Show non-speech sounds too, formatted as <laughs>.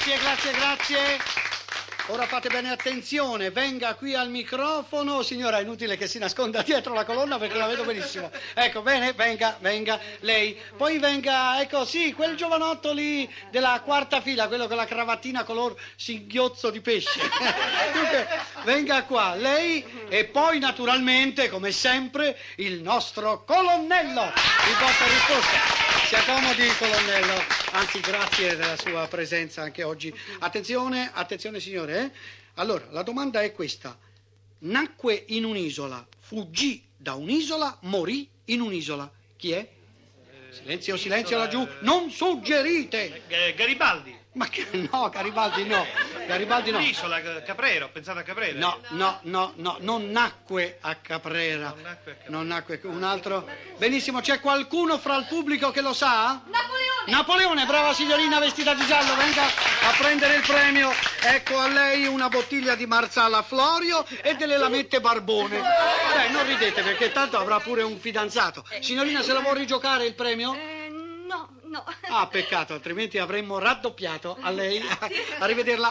grazie, grazie, grazie. Ora fate bene attenzione, venga qui al microfono. Signora, è inutile che si nasconda dietro la colonna perché la vedo benissimo. Ecco, bene, venga, venga, lei. Poi venga, ecco, sì, quel giovanotto lì della quarta fila, quello con la cravattina color singhiozzo di pesce. <laughs> Dunque, venga qua, lei e poi naturalmente, come sempre, il nostro colonnello. Il vostro risposta. Si accomodi, colonnello. Anzi, grazie della sua presenza anche oggi. Attenzione, attenzione signore. eh. Allora, la domanda è questa. Nacque in un'isola, fuggì da un'isola, morì in un'isola. Chi è? Silenzio, silenzio laggiù. Non suggerite. Eh, Garibaldi. Ma che no, Garibaldi no. Garibaldi no. L'isola, eh, Caprera, ho pensato a Caprera. No, no, no, no, non nacque a Caprera. Non nacque a Caprera. Non nacque un altro. Benissimo, c'è qualcuno fra il pubblico che lo sa? Napoleone! Napoleone, brava signorina vestita di giallo, venga a prendere il premio. Ecco a lei una bottiglia di marsala Florio e delle lamette Barbone. Dai, non ridete perché tanto avrà pure un fidanzato. Signorina, se la vuoi rigiocare il premio? Eh, no, no. Ah, peccato, altrimenti avremmo raddoppiato a lei. Arrivederla.